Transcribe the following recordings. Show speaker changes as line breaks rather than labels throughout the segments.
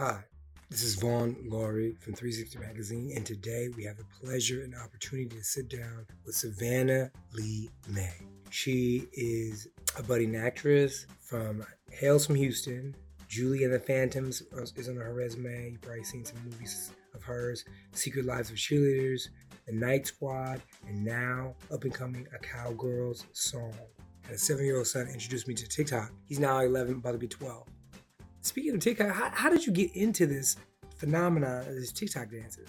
Hi, this is Vaughn Lowery from 360 Magazine, and today we have the pleasure and opportunity to sit down with Savannah Lee May. She is a budding actress from hails from Houston. Julie and the Phantoms is on her resume. You've probably seen some movies of hers. Secret Lives of Cheerleaders, The Knight Squad, and now up and coming A Cowgirl's Song. And a seven year old son introduced me to TikTok. He's now 11, about to be 12. Speaking of TikTok, how, how did you get into this phenomenon of these TikTok dances?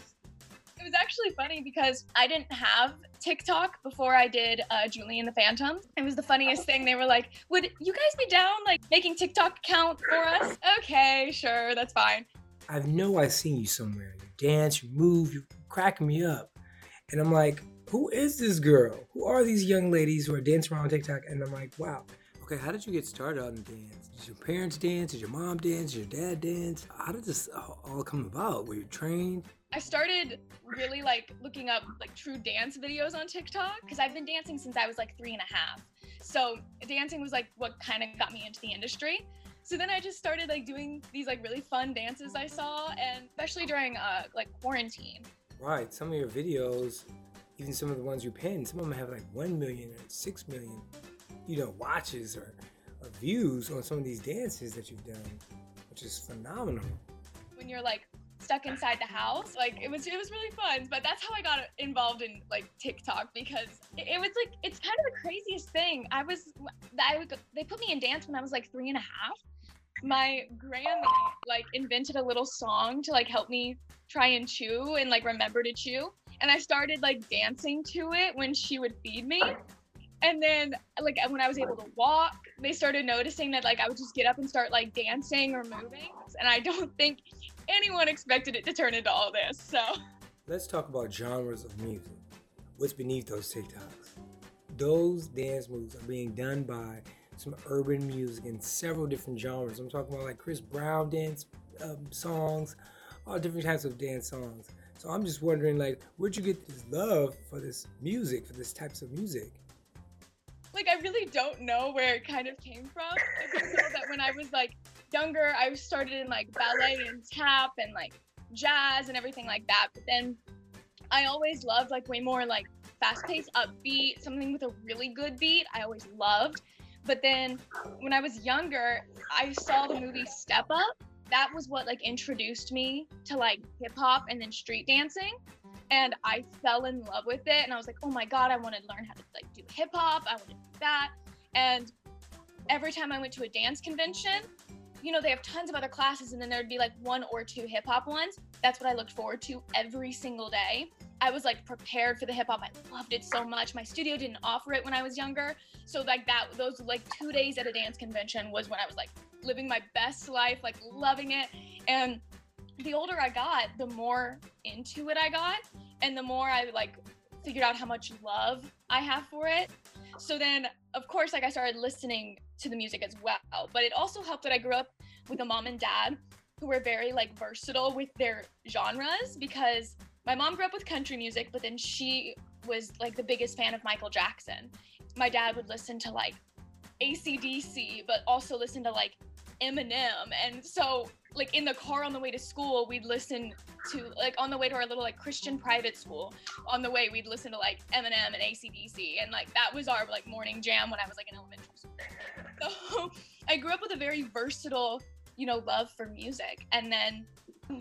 It was actually funny because I didn't have TikTok before I did uh, Julie and the Phantom. It was the funniest thing. They were like, "Would you guys be down like making TikTok account for us?" Okay, sure, that's fine.
I know I've seen you somewhere. You dance, you move, you cracking me up, and I'm like, "Who is this girl? Who are these young ladies who are dancing around TikTok?" And I'm like, "Wow, okay. How did you get started on dance? Did your parents dance? Did your mom dance? Did your dad dance? How did this all come about? Were you trained?"
I started really like looking up like true dance videos on TikTok because I've been dancing since I was like three and a half. So dancing was like what kind of got me into the industry. So then I just started like doing these like really fun dances I saw, and especially during uh like quarantine.
Right. Some of your videos, even some of the ones you pinned, some of them have like one million or six million, you know, watches or, or views on some of these dances that you've done, which is phenomenal.
When you're like stuck inside the house. Like it was it was really fun. But that's how I got involved in like TikTok because it, it was like it's kind of the craziest thing. I was I they put me in dance when I was like three and a half. My Grammy like invented a little song to like help me try and chew and like remember to chew. And I started like dancing to it when she would feed me. And then like when I was able to walk, they started noticing that like I would just get up and start like dancing or moving. And I don't think anyone expected it to turn into all this. So
let's talk about genres of music. What's beneath those TikToks? Those dance moves are being done by some urban music in several different genres. I'm talking about like Chris Brown dance um, songs, all different types of dance songs. So I'm just wondering, like, where'd you get this love for this music, for this types of music?
Like, I really don't know where it kind of came from. I just know that when I was like younger, I started in like ballet and tap and like jazz and everything like that. But then I always loved like way more like fast paced, upbeat, something with a really good beat. I always loved. But then when I was younger, I saw the movie Step Up. That was what like introduced me to like hip hop and then street dancing. And I fell in love with it. And I was like, oh my God, I want to learn how to like do hip hop. I want to do that. And every time I went to a dance convention, you know, they have tons of other classes and then there'd be like one or two hip hop ones. That's what I looked forward to every single day. I was like prepared for the hip hop. I loved it so much. My studio didn't offer it when I was younger. So like that those like 2 days at a dance convention was when I was like living my best life, like loving it. And the older I got, the more into it I got and the more I like figured out how much love I have for it. So then of course like I started listening to the music as well. But it also helped that I grew up with a mom and dad who were very like versatile with their genres because my mom grew up with country music, but then she was like the biggest fan of Michael Jackson. My dad would listen to like ACDC, but also listen to like Eminem. And so like in the car on the way to school, we'd listen to like on the way to our little like Christian private school. On the way, we'd listen to like Eminem and ACDC, and like that was our like morning jam when I was like in elementary school. So I grew up with a very versatile, you know, love for music, and then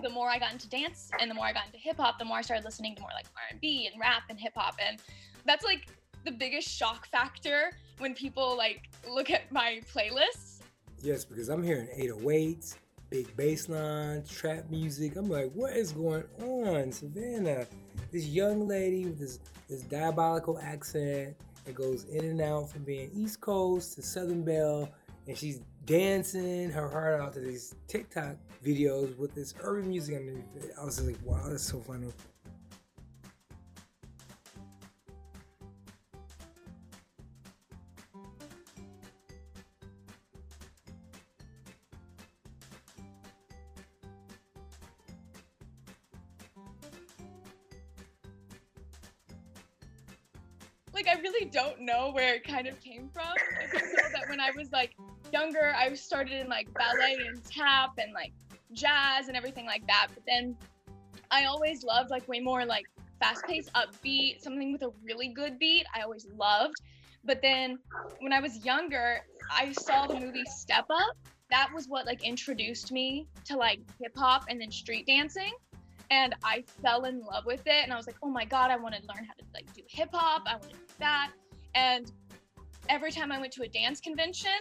the more I got into dance and the more I got into hip hop, the more I started listening to more like R and B and rap and hip hop, and that's like the biggest shock factor when people like look at my playlists.
Yes, because I'm hearing 808s, big bass lines, trap music. I'm like, what is going on, Savannah? This young lady with this this diabolical accent that goes in and out from being East Coast to Southern Belle, and she's dancing her heart out to these TikTok videos with this urban music underneath it. I was like, wow, that's so funny.
Like I really don't know where it kind of came from. I just know that when I was like younger, I started in like ballet and tap and like jazz and everything like that. But then I always loved like way more like fast paced, upbeat, something with a really good beat. I always loved. But then when I was younger, I saw the movie Step Up. That was what like introduced me to like hip hop and then street dancing. And I fell in love with it. And I was like, oh my God, I want to learn how to hip hop. I want to do that. And every time I went to a dance convention,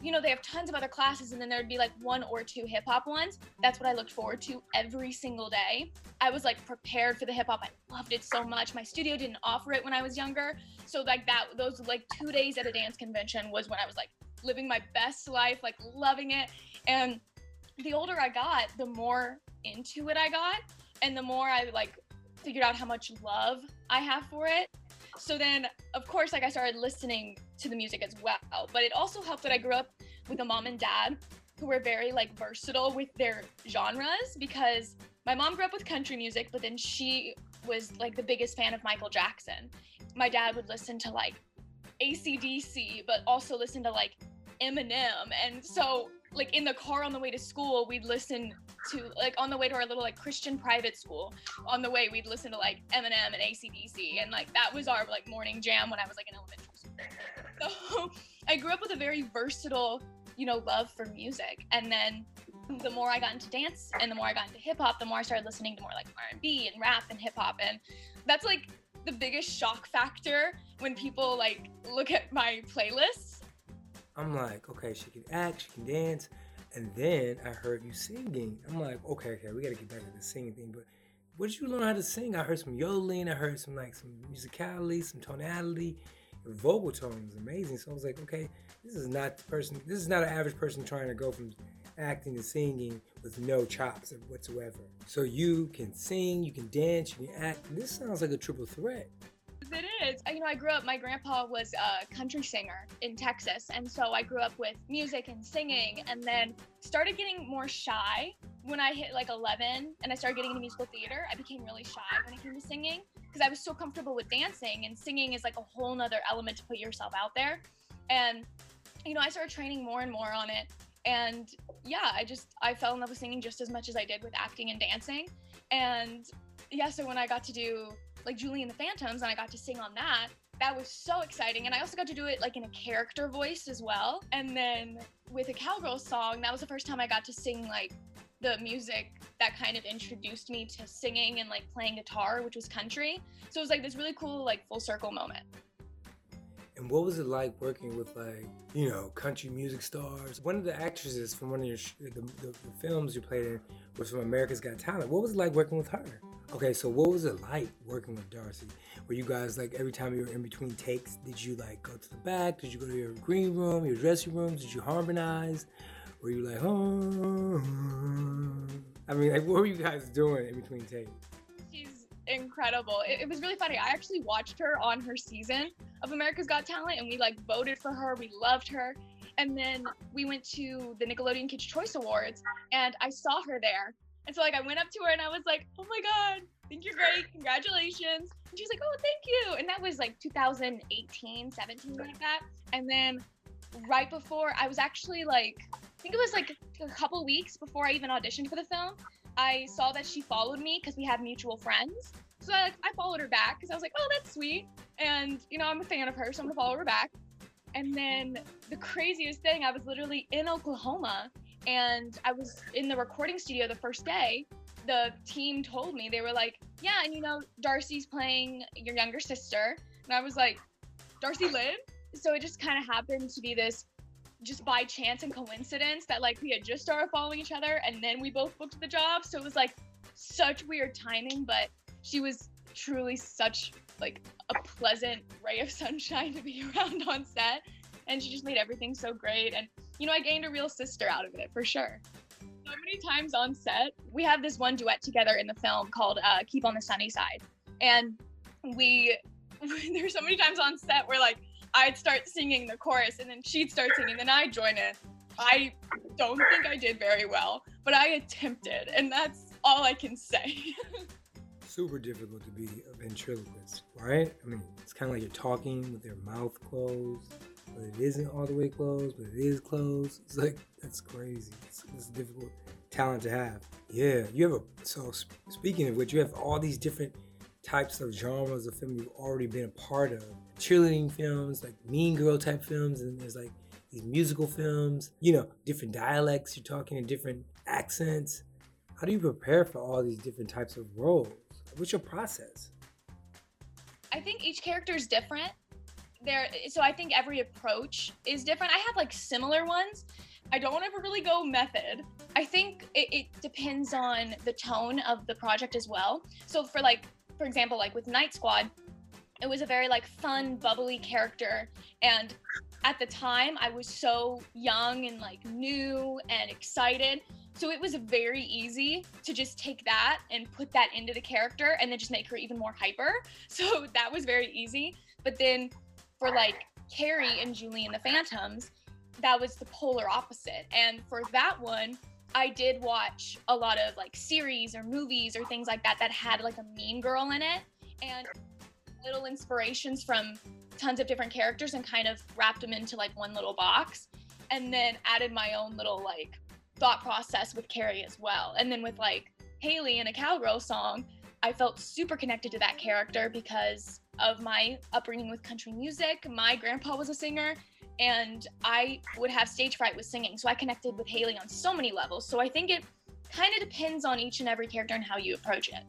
you know, they have tons of other classes and then there'd be like one or two hip hop ones. That's what I looked forward to every single day. I was like prepared for the hip hop. I loved it so much. My studio didn't offer it when I was younger. So like that those like 2 days at a dance convention was when I was like living my best life, like loving it. And the older I got, the more into it I got and the more I like figured out how much love I have for it. So then, of course, like I started listening to the music as well. But it also helped that I grew up with a mom and dad who were very like versatile with their genres because my mom grew up with country music, but then she was like the biggest fan of Michael Jackson. My dad would listen to like ACDC, but also listen to like Eminem. And so like in the car on the way to school, we'd listen to like on the way to our little like Christian private school. On the way, we'd listen to like Eminem and ACDC, and like that was our like morning jam when I was like in elementary school. So I grew up with a very versatile, you know, love for music, and then the more I got into dance and the more I got into hip hop, the more I started listening to more like R and B and rap and hip hop, and that's like the biggest shock factor when people like look at my playlists
I'm like, okay, she can act, she can dance. And then I heard you singing. I'm like, okay, okay, we gotta get back to the singing thing. But where did you learn how to sing? I heard some yodeling, I heard some like some musicality, some tonality. Your vocal tone was amazing. So I was like, okay, this is not the person, this is not an average person trying to go from acting to singing with no chops whatsoever. So you can sing, you can dance, you can act. This sounds like a triple threat
it is. You know, I grew up, my grandpa was a country singer in Texas. And so I grew up with music and singing and then started getting more shy when I hit like 11 and I started getting into musical theater. I became really shy when it came to singing because I was so comfortable with dancing and singing is like a whole nother element to put yourself out there. And, you know, I started training more and more on it. And yeah, I just, I fell in love with singing just as much as I did with acting and dancing. And yeah, so when I got to do like Julie and the Phantoms, and I got to sing on that. That was so exciting. And I also got to do it like in a character voice as well. And then with a cowgirl song, that was the first time I got to sing like the music that kind of introduced me to singing and like playing guitar, which was country. So it was like this really cool, like full circle moment.
And what was it like working with like you know country music stars? One of the actresses from one of your sh- the, the, the, films you played in was from America's Got Talent. What was it like working with her? Okay, so what was it like working with Darci? Were you guys like every time you were in between takes, did you like go to the back? Did you go to your green room, your dressing room? Did you harmonize? Were you like, oh? I mean, like, what were you guys doing in between takes?
She's incredible. It, it was really funny. I actually watched her on her season of America's Got Talent, and we like voted for her. We loved her. And then we went to the Nickelodeon Kids Choice Awards, and I saw her there and so like I went up to her and I was like, "Oh my god, think you're great. Congratulations." And she's like, "Oh, thank you." And that was like 2018, 17 like that. And then right before I was actually like I think it was like a couple weeks before I even auditioned for the film, I saw that she followed me because we have mutual friends. So I like I followed her back because I was like, "Oh, that's sweet." And you know, I'm a fan of her, so I'm gonna follow her back. And then the craziest thing, I was literally in Oklahoma and I was in the recording studio the first day. The team told me, they were like, Yeah, and you know, Darci's playing your younger sister. And I was like, Darci Lynne? So it just kind of happened to be this just by chance and coincidence that like we had just started following each other and then we both booked the job. So it was like such weird timing, but she was truly such like a pleasant ray of sunshine to be around on set. And she just made everything so great. And you know, I gained a real sister out of it for sure. So many times on set, we have this one duet together in the film called uh, "Keep on the Sunny Side," and we there's so many times on set where like I'd start singing the chorus and then she'd start singing, then I'd join in. I don't think I did very well, but I attempted, and that's all I can say.
Super difficult to be a ventriloquist, right? I mean, it's kind of like you're talking with your mouth closed but it isn't all the way closed, but it is closed. It's like that's crazy. It's, it's difficult. talent to have. Yeah, you have a so speaking of which, you have all these different types of genres of film you've already been a part of. Cheerleading films, like Mean Girl type films, and there's like these musical films, you know, different dialects you're talking in different accents. How do you prepare for all these different types of roles? What's your process?
I think each character is different. There, so I think every approach is different. I have like similar ones. I don't ever really go method. I think it, it depends on the tone of the project as well. So for like, for example, like with Knight Squad, it was a very like fun, bubbly character, and at the time I was so young and like new and excited. So it was very easy to just take that and put that into the character and then just make her even more hyper. So that was very easy. But then for like Carrie and Julie and the Phantoms, that was the polar opposite. And for that one, I did watch a lot of like series or movies or things like that that had like a mean girl in it and little inspirations from tons of different characters and kind of wrapped them into like one little box and then added my own little like thought process with Carrie as well. And then with like Haley in a cowgirl song, I felt super connected to that character because of my upbringing with country music. My grandpa was a singer and I would have stage fright with singing. So I connected with Haley on so many levels. So I think it kind of depends on each and every character and how you approach it.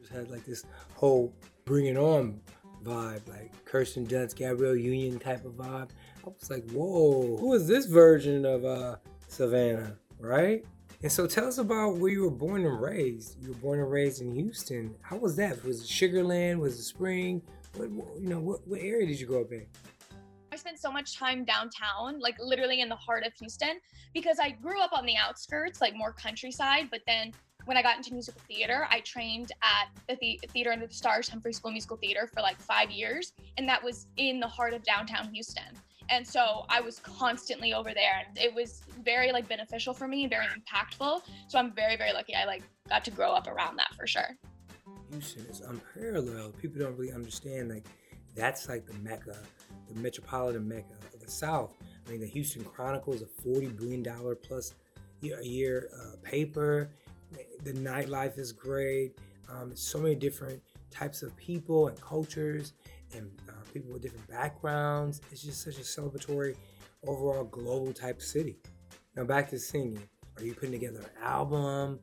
Just had like this whole bring it on vibe, like Kirsten Dunst, Gabrielle Union type of vibe. I was like, whoa, who is this version of uh, Savannah, right? And so tell us about where you were born and raised. You were born and raised in Houston. How was that? Was it Sugarland? Was it Spring? What, you know, what, what area did you grow up in?
I spent so much time downtown, like literally in the heart of Houston, because I grew up on the outskirts, like more countryside. But then when I got into musical theater, I trained at the, the Theater Under the Stars Humphrey School Musical Theater for like five years, and that was in the heart of downtown Houston. And so I was constantly over there, and it was very like beneficial for me, very impactful. So I'm very very lucky. I like got to grow up around that for sure.
Houston is unparalleled. People don't really understand like that's like the mecca the metropolitan mecca of the South. I mean, the Houston Chronicle is a $40 billion plus a year uh, paper. The nightlife is great. Um, so many different types of people and cultures and uh, people with different backgrounds. It's just such a celebratory, overall global type city. Now, back to singing. Are you putting together an album?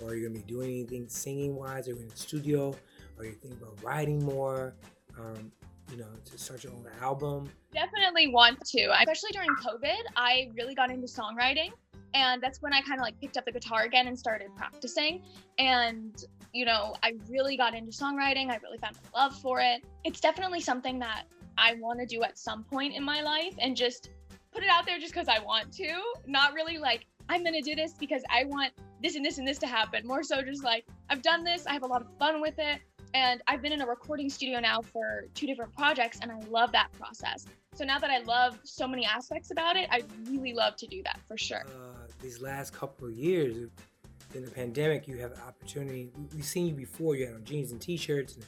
Or are you to be doing anything singing wise? Are you in the studio? Are you thinking about writing more? Um, you know, to start your own album?
Definitely want to. Especially during COVID, I really got into songwriting. And that's when I kind of like picked up the guitar again and started practicing. And, you know, I really got into songwriting. I really found a love for it. It's definitely something that I want to do at some point in my life and just put it out there just because I want to. Not really like, I'm going to do this because I want this and this and this to happen. More so just like, I've done this. I have a lot of fun with it. And I've been in a recording studio now for two different projects, and I love that process. So now that I love so many aspects about it, I really love to do that for sure.
Uh, these last couple of years, in the pandemic, you have opportunity. We've seen you before. You had on jeans and t-shirts and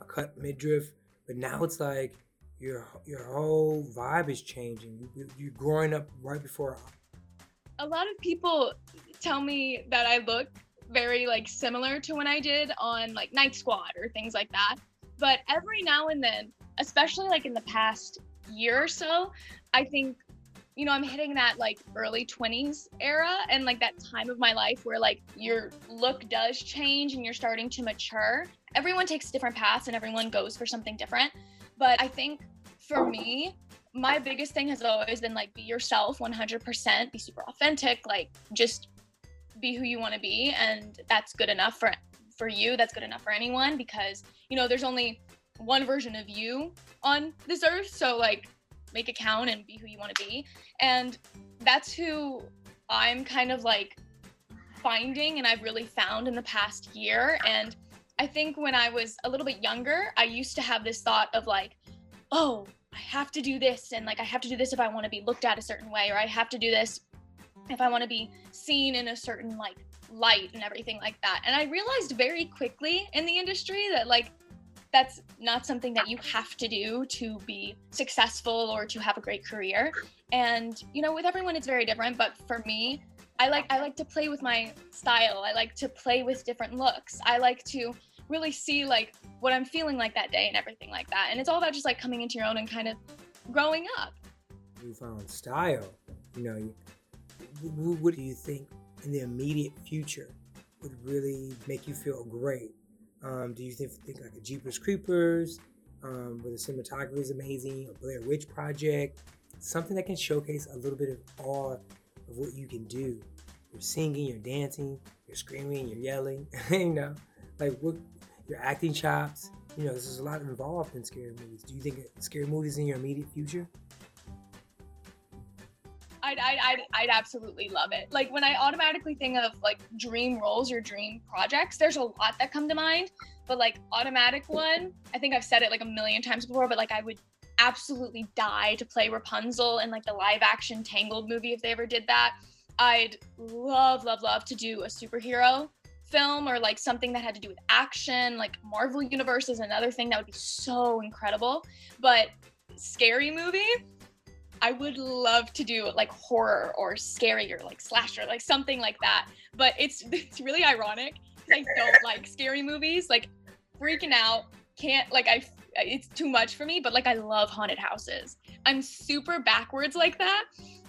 a cut midriff, but now it's like your your whole vibe is changing. You're growing up right before.
A lot of people tell me that I look very like similar to when I did on like Knight Squad or things like that. But every now and then, especially like in the past year or so, I think you know, I'm hitting that like early 20s era and like that time of my life where like your look does change and you're starting to mature. Everyone takes different paths and everyone goes for something different. But I think for me, my biggest thing has always been like be yourself 100%, be super authentic, like just be who you want to be and that's good enough for for you that's good enough for anyone because you know there's only one version of you on this earth so like make it count and be who you want to be and that's who i'm kind of like finding and i've really found in the past year and i think when i was a little bit younger i used to have this thought of like oh i have to do this and like i have to do this if i want to be looked at a certain way or i have to do this if I want to be seen in a certain like light and everything like that. And I realized very quickly in the industry that like that's not something that you have to do to be successful or to have a great career. And you know, with everyone it's very different, but for me, I like I like to play with my style. I like to play with different looks. I like to really see like what I'm feeling like that day and everything like that. And it's all about just like coming into your own and kind of growing up.
You found style. You know, what do you think in the immediate future would really make you feel great? Um, do you think, think like a Jeepers Creepers, um, where the cinematography is amazing, a Blair Witch Project, something that can showcase a little bit of all of what you can do? You're singing, you're dancing, you're screaming, you're yelling, you know, like what your acting chops. You know, there's a lot involved in scary movies. Do you think scary movies in your immediate future?
I'd, I'd, I'd, I'd absolutely love it. Like when I automatically think of like dream roles or dream projects, there's a lot that come to mind. But like automatic one, I think I've said it like a million times before, but like I would absolutely die to play Rapunzel in like the live action Tangled movie if they ever did that. I'd love, love, love to do a superhero film or like something that had to do with action. Like Marvel Universe is another thing that would be so incredible. But scary movie, I would love to do like horror or scary or like slasher, like something like that. But it's it's really ironic I don't like scary movies. Like freaking out, can't like I it's too much for me, but like I love haunted houses. I'm super backwards like that,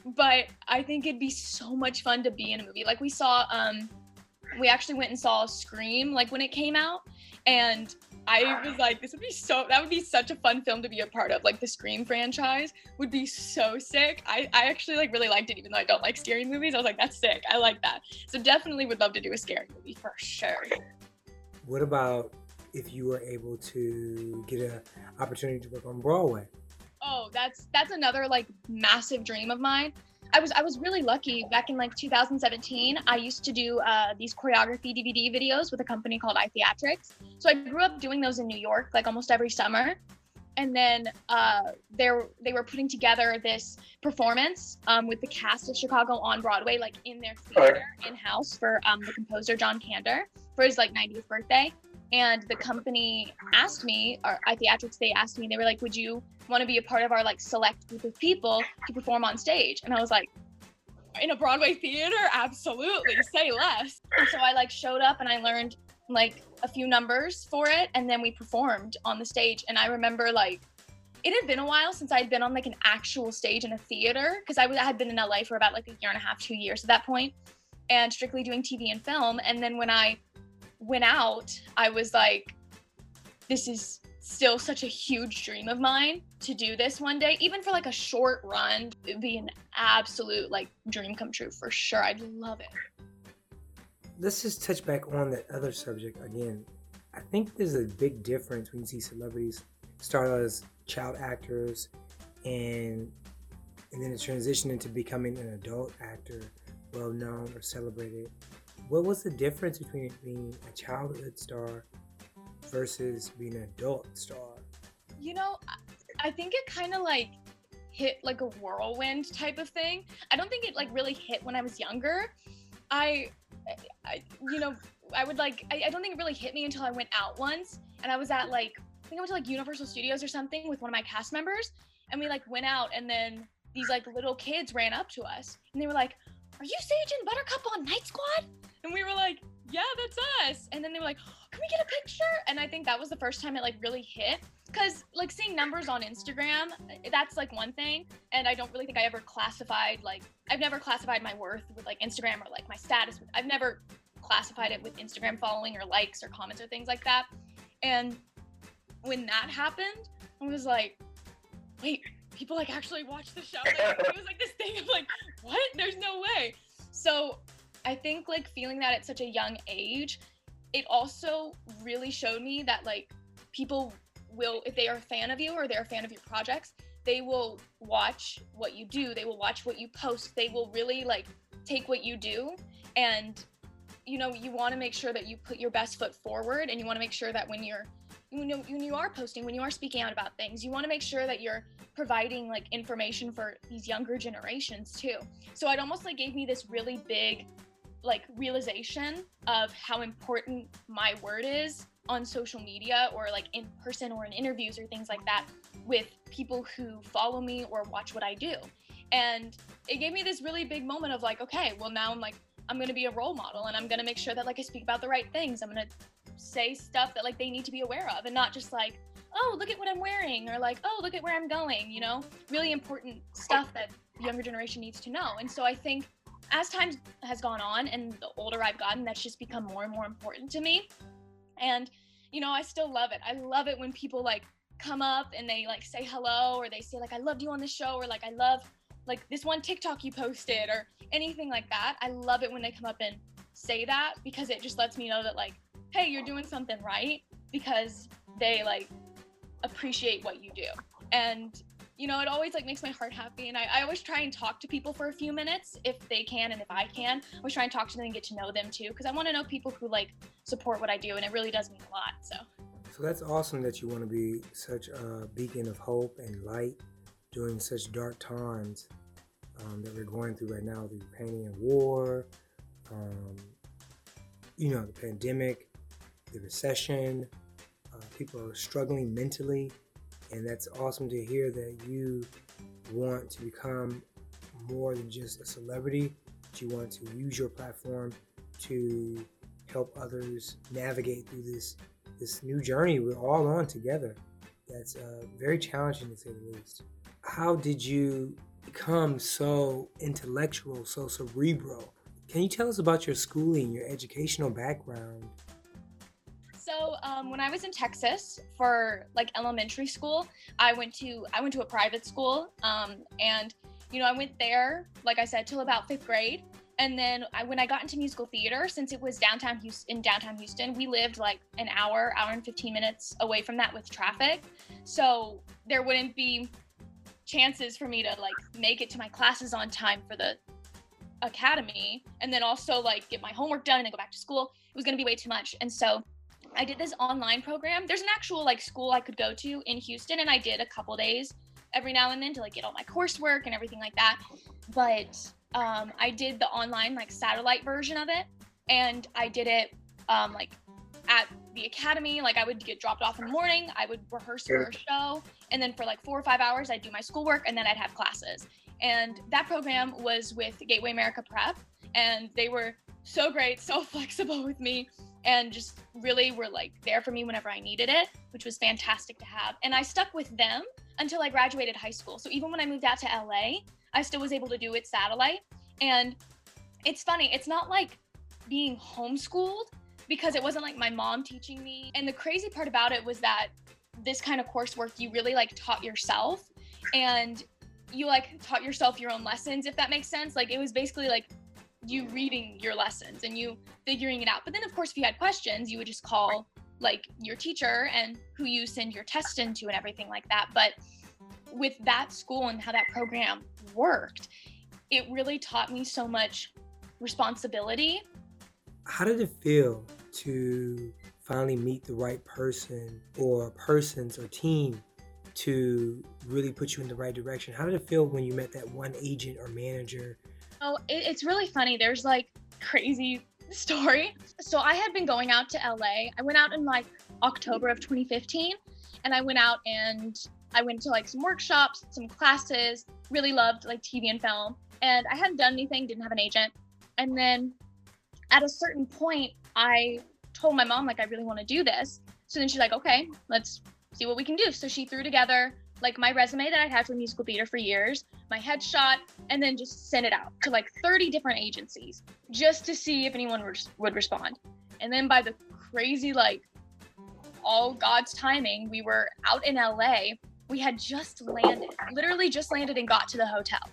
but I think it'd be so much fun to be in a movie. Like we saw um we actually went and saw Scream like when it came out and I was like, this would be so, that would be such a fun film to be a part of. Like the Scream franchise would be so sick. I, I actually like really liked it, even though I don't like scary movies. I was like, that's sick. I like that. So definitely would love to do a scary movie for sure.
What about if you were able to get an opportunity to work on Broadway?
Oh, that's that's another like massive dream of mine. I was I was really lucky back in like 2017. I used to do uh, these choreography DVD videos with a company called iTheatrics. So I grew up doing those in New York like almost every summer. And then uh, they they were putting together this performance um, with the cast of Chicago on Broadway, like in their theater in house for um, the composer John Kander for his like 90th birthday. And the company asked me, or iTheatrics, they asked me, they were like, "Would you want to be a part of our like select group of people to perform on stage. And I was like, in a Broadway theater? Absolutely. Say less. And so I like showed up and I learned like a few numbers for it and then we performed on the stage and I remember like it had been a while since I'd been on like an actual stage in a theater because I, I had been in LA for about like a year and a half, two years at that point, and strictly doing TV and film. And then when I went out, I was like, this is still such a huge dream of mine to do this one day even for like a short run it'd be an absolute like dream come true for sure. I'd love it.
Let's just touch back on that other subject again. I think there's a big difference when you see celebrities start out as child actors and and then it transition into becoming an adult actor well known or celebrated what was the difference between being a childhood star versus being an adult star?
You know, I think it kind of like hit like a whirlwind type of thing. I don't think it like really hit when I was younger. I, I you know, I would like, I, I don't think it really hit me until I went out once and I was at like, I think I went to like Universal Studios or something with one of my cast members and we like went out and then these like little kids ran up to us and they were like, are you Sage and Buttercup on Knight Squad? And we were like, yeah, that's us. And then they were like, can we get a picture? And I think that was the first time it like really hit. Cause like seeing numbers on Instagram, that's like one thing. And I don't really think I ever classified like I've never classified my worth with like Instagram or like my status. I've never classified it with Instagram following or likes or comments or things like that. And when that happened, I was like, wait, people like actually watch the show. Like, it was like this thing of like, what? There's no way. So I think like feeling that at such a young age, it also really showed me that like people will, if they are a fan of you or they're a fan of your projects, they will watch what you do. They will watch what you post. They will really like take what you do and you know you want to make sure that you put your best foot forward and you want to make sure that when you're you know when you are posting when you are speaking out about things you want to make sure that you're providing like information for these younger generations too so it almost like gave me this really big like realization of how important my word is on social media or like in person or in interviews or things like that with people who follow me or watch what I do. And it gave me this really big moment of like, okay, well now I'm like I'm gonna be a role model and I'm gonna make sure that like I speak about the right things. I'm gonna say stuff that like they need to be aware of and not just like, oh, look at what I'm wearing or like, oh, look at where I'm going, you know? Really important stuff that the younger generation needs to know. And so I think as time has gone on and the older I've gotten, that's just become more and more important to me. And, you know, I still love it. I love it when people like come up and they like say hello or they say like I loved you on the show or like I love like this one TikTok you posted or anything like that. I love it when they come up and say that because it just lets me know that like, hey, you're doing something right because they like appreciate what you do. And you know, it always like makes my heart happy. And I, I always try and talk to people for a few minutes if they can and if I can. I always try and talk to them and get to know them too, because I want to know people who like support what I do, and it really does mean a lot. So.
So that's awesome that you want to be such a beacon of hope and light during such dark times um, that we're going through right now, the Ukrainian war, um, you know, the pandemic, the recession. Uh, people are struggling mentally, and that's awesome to hear that you want to become more than just a celebrity. That you want to use your platform to help others navigate through this this new journey we're all on together. That's uh, very challenging to say the least. How did you become so intellectual, so cerebral? Can you tell us about your schooling, your educational background?
So um, when I was in Texas for like elementary school, I went to I went to a private school, um, and you know I went there, like I said, till about fifth grade. And then I, when I got into musical theater, since it was downtown Houston, in downtown Houston, we lived like an hour, hour and 15 minutes away from that with traffic. So there wouldn't be chances for me to like make it to my classes on time for the academy and then also like get my homework done and then go back to school it was going to be way too much and so i did this online program. There's an actual like school i could go to in houston and i did a couple days every now and then to like get all my coursework and everything like that. But um, i did the online like satellite version of it and i did it um, like at the academy. Like i would get dropped off in the morning i would rehearse for a show and then for like four or five hours i'd do my schoolwork and then i'd have classes. And that program was with gateway america prep and they were so great so flexible with me and just really were like there for me whenever i needed it which was fantastic to have and i stuck with them until i graduated high school so even when i moved out to la i still was able to do it satellite and it's funny it's not like being homeschooled because it wasn't like my mom teaching me. And the crazy part about it was that this kind of coursework you really like taught yourself and you like taught yourself your own lessons if that makes sense. Like it was basically like you reading your lessons and you figuring it out. But then of course if you had questions, you would just call like your teacher and who you send your test into and everything like that. But with that school and how that program worked, it really taught me so much responsibility
how did it feel to finally meet the right person or persons or team to really put you in the right direction? How did it feel when you met that one agent or manager?
Oh, it, it's really funny. There's like crazy story. So I had been going out to LA. I went out in like October of 2015 and I went out and I went to like some workshops, some classes, really loved like TV and film. And I hadn't done anything, didn't have an agent. And then at a certain point, I told my mom, like, I really want to do this. So then she's like, okay, let's see what we can do. So she threw together like my resume that I'd had for musical theater for years, my headshot, and then just sent it out to like 30 different agencies just to see if anyone would respond. And then by the crazy, like, all God's timing, we were out in LA. We had just landed, literally just landed and got to the hotel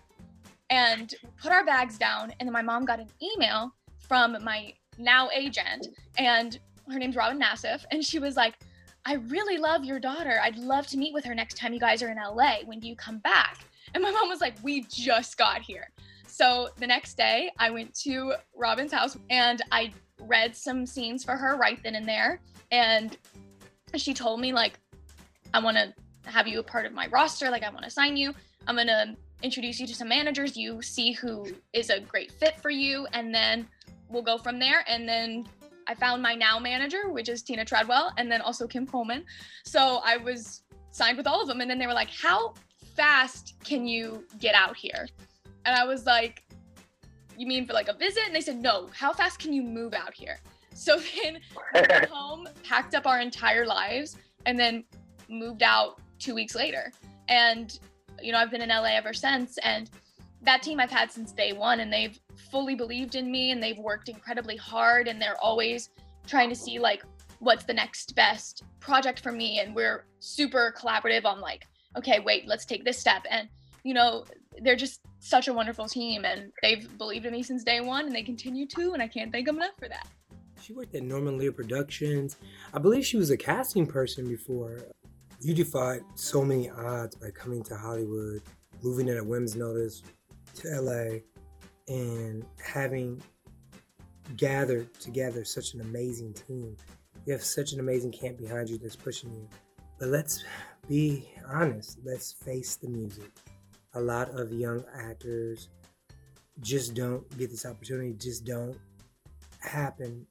and put our bags down. And then my mom got an email from my now agent, and her name's Robin Nassif, and she was like, I really love your daughter. I'd love to meet with her next time you guys are in LA. When do you come back? And my mom was like, We just got here. So the next day, I went to Robin's house and I read some scenes for her right then and there. And she told me, like, I want to have you a part of my roster. Like, I want to sign you. I'm going to introduce you to some managers. You see who is a great fit for you. And then we'll go from there. And then I found my now manager, which is Tina Treadwell, and then also Kim Coleman. So I was signed with all of them. And then they were like, How fast can you get out here? And I was like, you mean for like a visit? And they said, no, how fast can you move out here? So then we went home, packed up our entire lives, and then moved out two weeks later. And, you know, I've been in LA ever since. And that team I've had since day one, and they've fully believed in me and they've worked incredibly hard and they're always trying to see like what's the next best project for me. And we're super collaborative on like, okay, wait, let's take this step. And, you know, they're just such a wonderful team and they've believed in me since day one and they continue to. And I can't thank them enough for that.
She worked at Norman Lear Productions. I believe she was a casting person before. You defied so many odds by coming to Hollywood, moving at a whim's notice to LA, and having gathered together such an amazing team. You have such an amazing camp behind you that's pushing you. But let's be honest, let's face the music. A lot of young actors just don't get this opportunity, just don't happen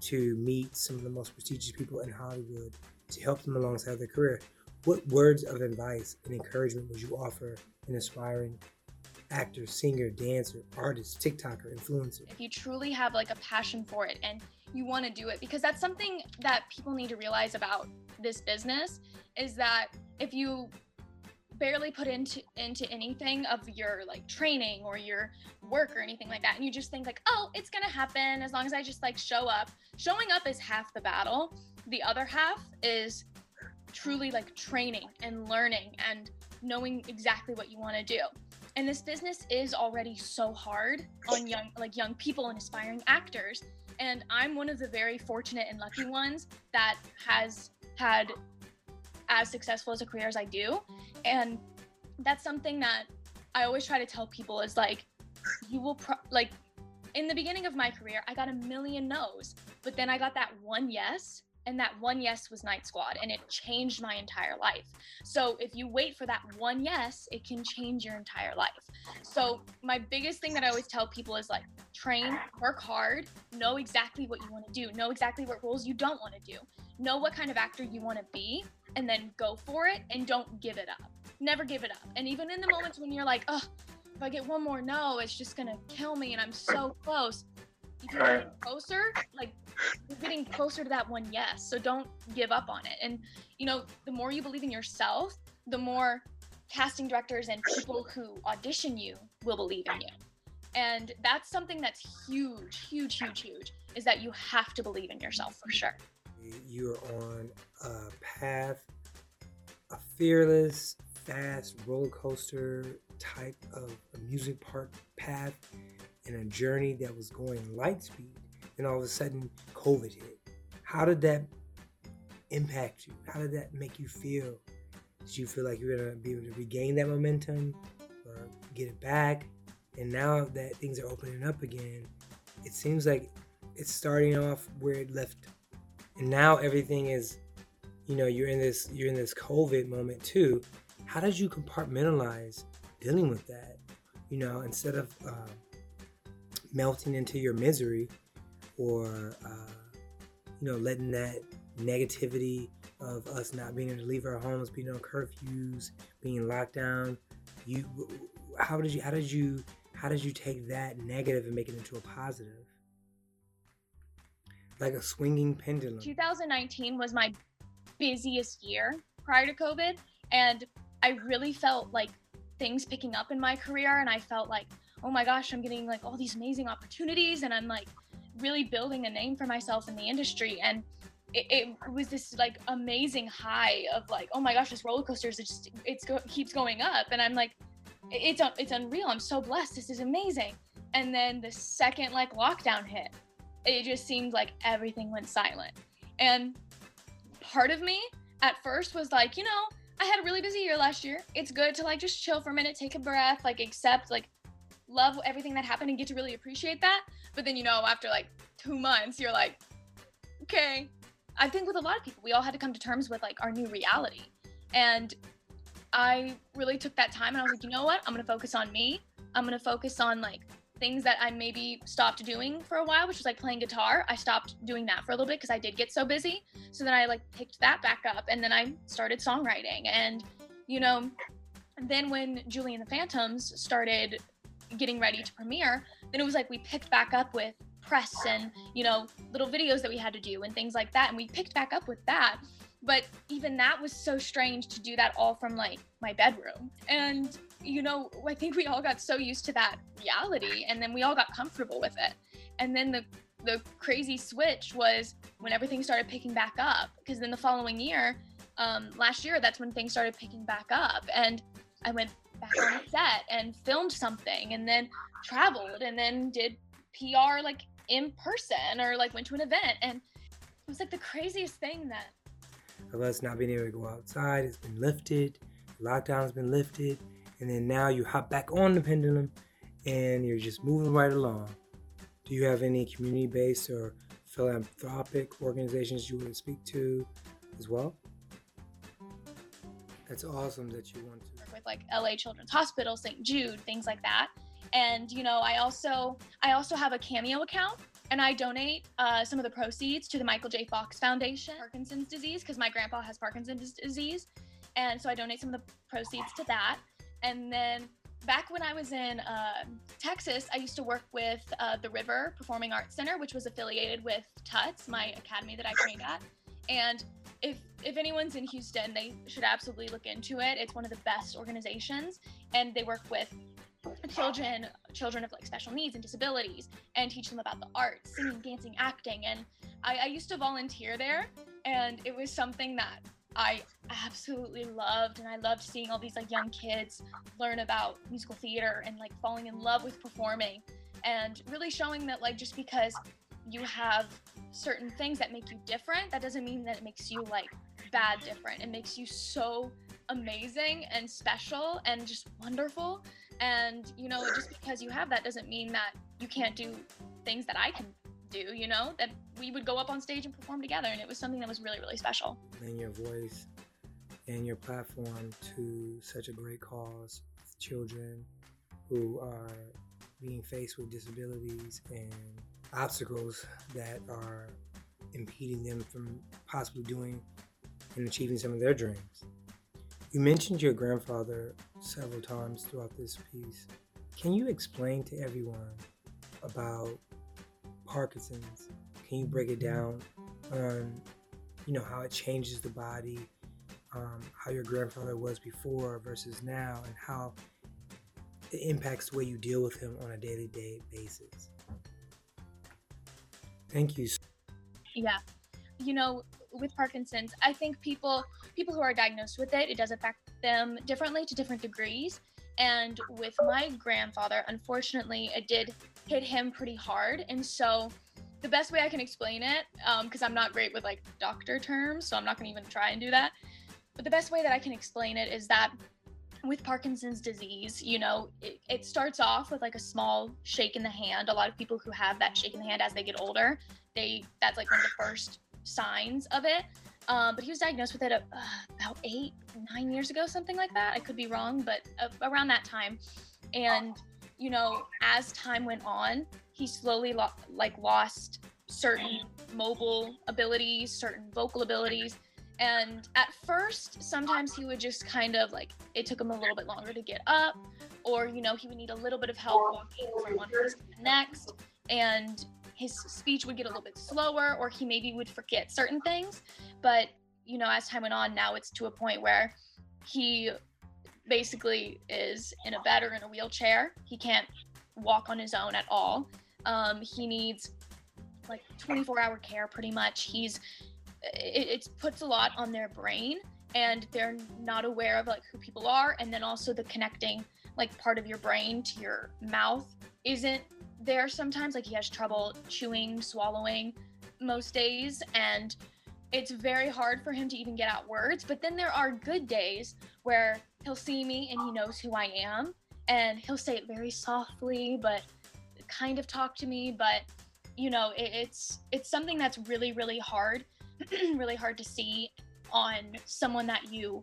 to meet some of the most prestigious people in Hollywood to help them alongside their career. What words of advice and encouragement would you offer an aspiring actor, singer, dancer, artist, TikToker, influencer?
If you truly have like a passion for it and you want to do it, because that's something that people need to realize about this business is that if you barely put into into anything of your like training or your work or anything like that and you just think like oh it's gonna happen as long as i just like show up. Showing up is half the battle. The other half is truly like training and learning and knowing exactly what you want to do and this business is already so hard on young like young people and aspiring actors. And i'm one of the very fortunate and lucky ones that has had as successful as a career as i do. And that's something that i always try to tell people is like you will pro- like in the beginning of my career i got a million no's but then i got that one yes and that one yes was Knight Squad and it changed my entire life. So if you wait for that one yes it can change your entire life. So my biggest thing that i always tell people is like train work hard know exactly what you want to do know exactly what roles you don't want to do know what kind of actor you want to be and then go for it and don't give it up. Never give it up. And even in the moments when you're like oh if i get one more no it's just gonna kill me and i'm so close if you're getting closer, like getting closer to that one yes. So don't give up on it. And you know, the more you believe in yourself, the more casting directors and people who audition you will believe in you. And that's something that's huge, huge, huge, huge, is that you have to believe in yourself for sure.
You're on a path, a fearless, fast roller coaster type of music park path and a journey that was going light speed, and all of a sudden COVID hit. How did that impact you? How did that make you feel? Did you feel like you're gonna be able to regain that momentum or get it back? And now that things are opening up again, it seems like it's starting off where it left. And now everything is, you know, you're in this you're in this COVID moment too. How did you compartmentalize dealing with that? You know, instead of uh, melting into your misery or uh, you know letting that negativity of us not being able to leave our homes being on curfews being locked down you how did you how did you how did you take that negative and make it into a positive? Like a swinging pendulum.
2019 was my busiest year prior to covid and i really felt like things picking up in my career and i felt like oh my gosh, I'm getting like all these amazing opportunities and I'm like really building a name for myself in the industry. And it, it was this like amazing high of like, oh my gosh, this roller coaster is just, it's go, keeps going up. And I'm like, it's, it's unreal. I'm so blessed. This is amazing. And then the second like lockdown hit, it just seemed like everything went silent. And part of me at first was like, you know, I had a really busy year last year. It's good to like just chill for a minute, take a breath, like accept like love everything that happened and get to really appreciate that. But then, you know, after like two months, you're like, okay. I think with a lot of people, we all had to come to terms with like our new reality. And I really took that time and I was like, you know what? I'm going to focus on me. I'm going to focus on like things that I maybe stopped doing for a while, which was like playing guitar. I stopped doing that for a little bit because I did get so busy. So then I like picked that back up and then I started songwriting. And, you know, then when Julie and the Phantoms started getting ready to premiere, then it was like we picked back up with press and you know little videos that we had to do and things like that, and we picked back up with that. But even that was so strange to do that all from like my bedroom. And you know, I think we all got so used to that reality, and then we all got comfortable with it. And then the the crazy switch was when everything started picking back up because then the following year um, last year that's when things started picking back up and i went back on set and filmed something and then traveled and then did pr like in person or like went to an event and it was like the craziest thing that
of us not being able to go outside has been lifted lockdown has been lifted and then now you hop back on the pendulum and you're just moving right along do you have any community based or philanthropic organizations you to speak to as well? That's awesome that you want to
with like LA Children's Hospital, St. Jude, things like that. And you know, I also I also have a Cameo account, and I donate uh, some of the proceeds to the Michael J. Fox Foundation, Parkinson's disease, because my grandpa has Parkinson's disease, and so I donate some of the proceeds to that. And then back when I was in uh, Texas, I used to work with uh, the River Performing Arts Center, which was affiliated with Tuts, my academy that I trained at. And if if anyone's in Houston, they should absolutely look into it. It's one of the best organizations, and they work with children children of like special needs and disabilities and teach them about the arts singing dancing acting and I, I used to volunteer there and it was something that I absolutely loved and I loved seeing all these like young kids learn about musical theater and like falling in love with performing and really showing that like just because you have certain things that make you different that doesn't mean that it makes you like bad different it makes you so amazing and special and just wonderful and you know just because you have that doesn't mean that you can't do things that I can do, you know, that we would go up on stage and perform together. And it was something that was really, really special.
And your voice and your platform to such a great cause children who are being faced with disabilities and obstacles that are impeding them from possibly doing and achieving some of their dreams. You mentioned your grandfather several times throughout this piece. Can you explain to everyone about Parkinson's, can you break it down on, you know, how it changes the body, um, how your grandfather was before versus now, and how it impacts the way you deal with him on a daily day basis? Thank you.
Yeah. You know, with Parkinson's, I think people people who are diagnosed with it, it does affect them differently to different degrees. And with my grandfather, unfortunately, it did hit him pretty hard. And so the best way I can explain it, because um, I'm not great with like doctor terms, so I'm not going to even try and do that. But the best way that I can explain it is that with Parkinson's disease, you know, it, it, starts off with like a small shake in the hand. A lot of people who have that shake in the hand as they get older, they that's like one of the first signs of it. Um, but he was diagnosed with it uh, about eight, nine years ago, something like that. I could be wrong, but uh, around that time. And you know, as time went on, he slowly lo- like lost certain mobile abilities, certain vocal abilities. And at first, sometimes he would just kind of like it took him a little bit longer to get up, or you know, he would need a little bit of help walking from one place to the next. And his speech would get a little bit slower, or he maybe would forget certain things. But you know, as time went on, now it's to a point where he basically is in a bed or in a wheelchair. He can't walk on his own at all. Um, he needs like 24 hour care pretty much. He's it, it puts a lot on their brain and they're not aware of like who people are. And then also the connecting like part of your brain to your mouth isn't there sometimes. Like he has trouble chewing swallowing most days. And it's very hard for him to even get out words. But then there are good days where he'll see me and he knows who I am. And he'll say it very softly but kind of talk to me. But you know it, it's it's something that's really really hard really hard to see on someone that you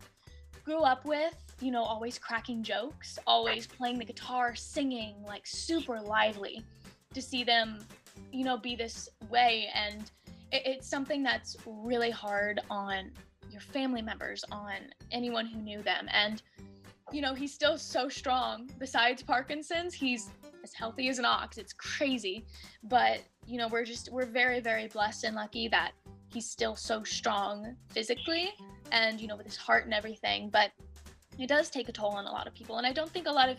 grew up with you know always cracking jokes always playing the guitar singing like super lively to see them you know be this way and it, it's something that's really hard on your family members on anyone who knew them and you know, he's still so strong. Besides Parkinson's, he's as healthy as an ox. It's crazy. But, you know, we're just, we're very, very blessed and lucky that he's still so strong physically and, you know, with his heart and everything. But it does take a toll on a lot of people. And I don't think a lot of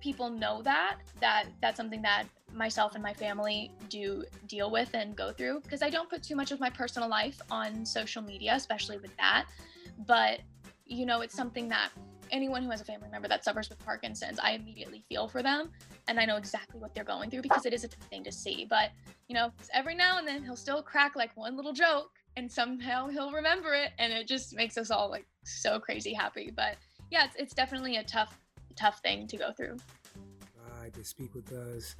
people know that, that that's something that myself and my family do deal with and go through because I don't put too much of my personal life on social media, especially with that. But, you know, it's something that anyone who has a family member that suffers with Parkinson's, I immediately feel for them and I know exactly what they're going through because it is a thing to see. But, you know, every now and then he'll still crack like one little joke and somehow he'll remember it and it just makes us all like so crazy happy. But yeah, it's, it's definitely a tough, tough thing to go through.
Uh, to speak with us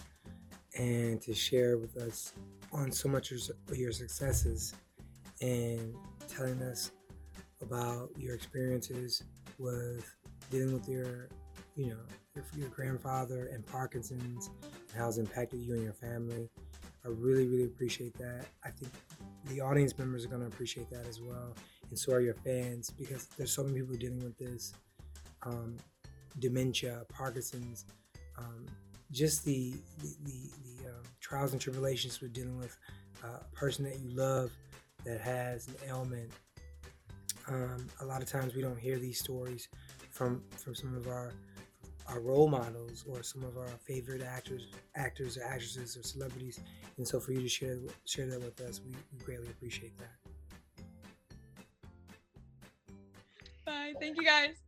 and to share with us on so much of your successes and telling us about your experiences with dealing with your, you know, your, your grandfather and Parkinson's and how it's impacted you and your family. I really, really appreciate that. I think the audience members are going to appreciate that as well, and so are your fans because there's so many people dealing with this um, dementia, Parkinson's, um, just the the, the, the um, trials and tribulations with dealing with uh, a person that you love that has an ailment. Um, a lot of times we don't hear these stories from from some of our our role models or some of our favorite actors, actors or actresses or celebrities. And so for you to share share that with us, we, we greatly appreciate that.
Bye. Thank you guys.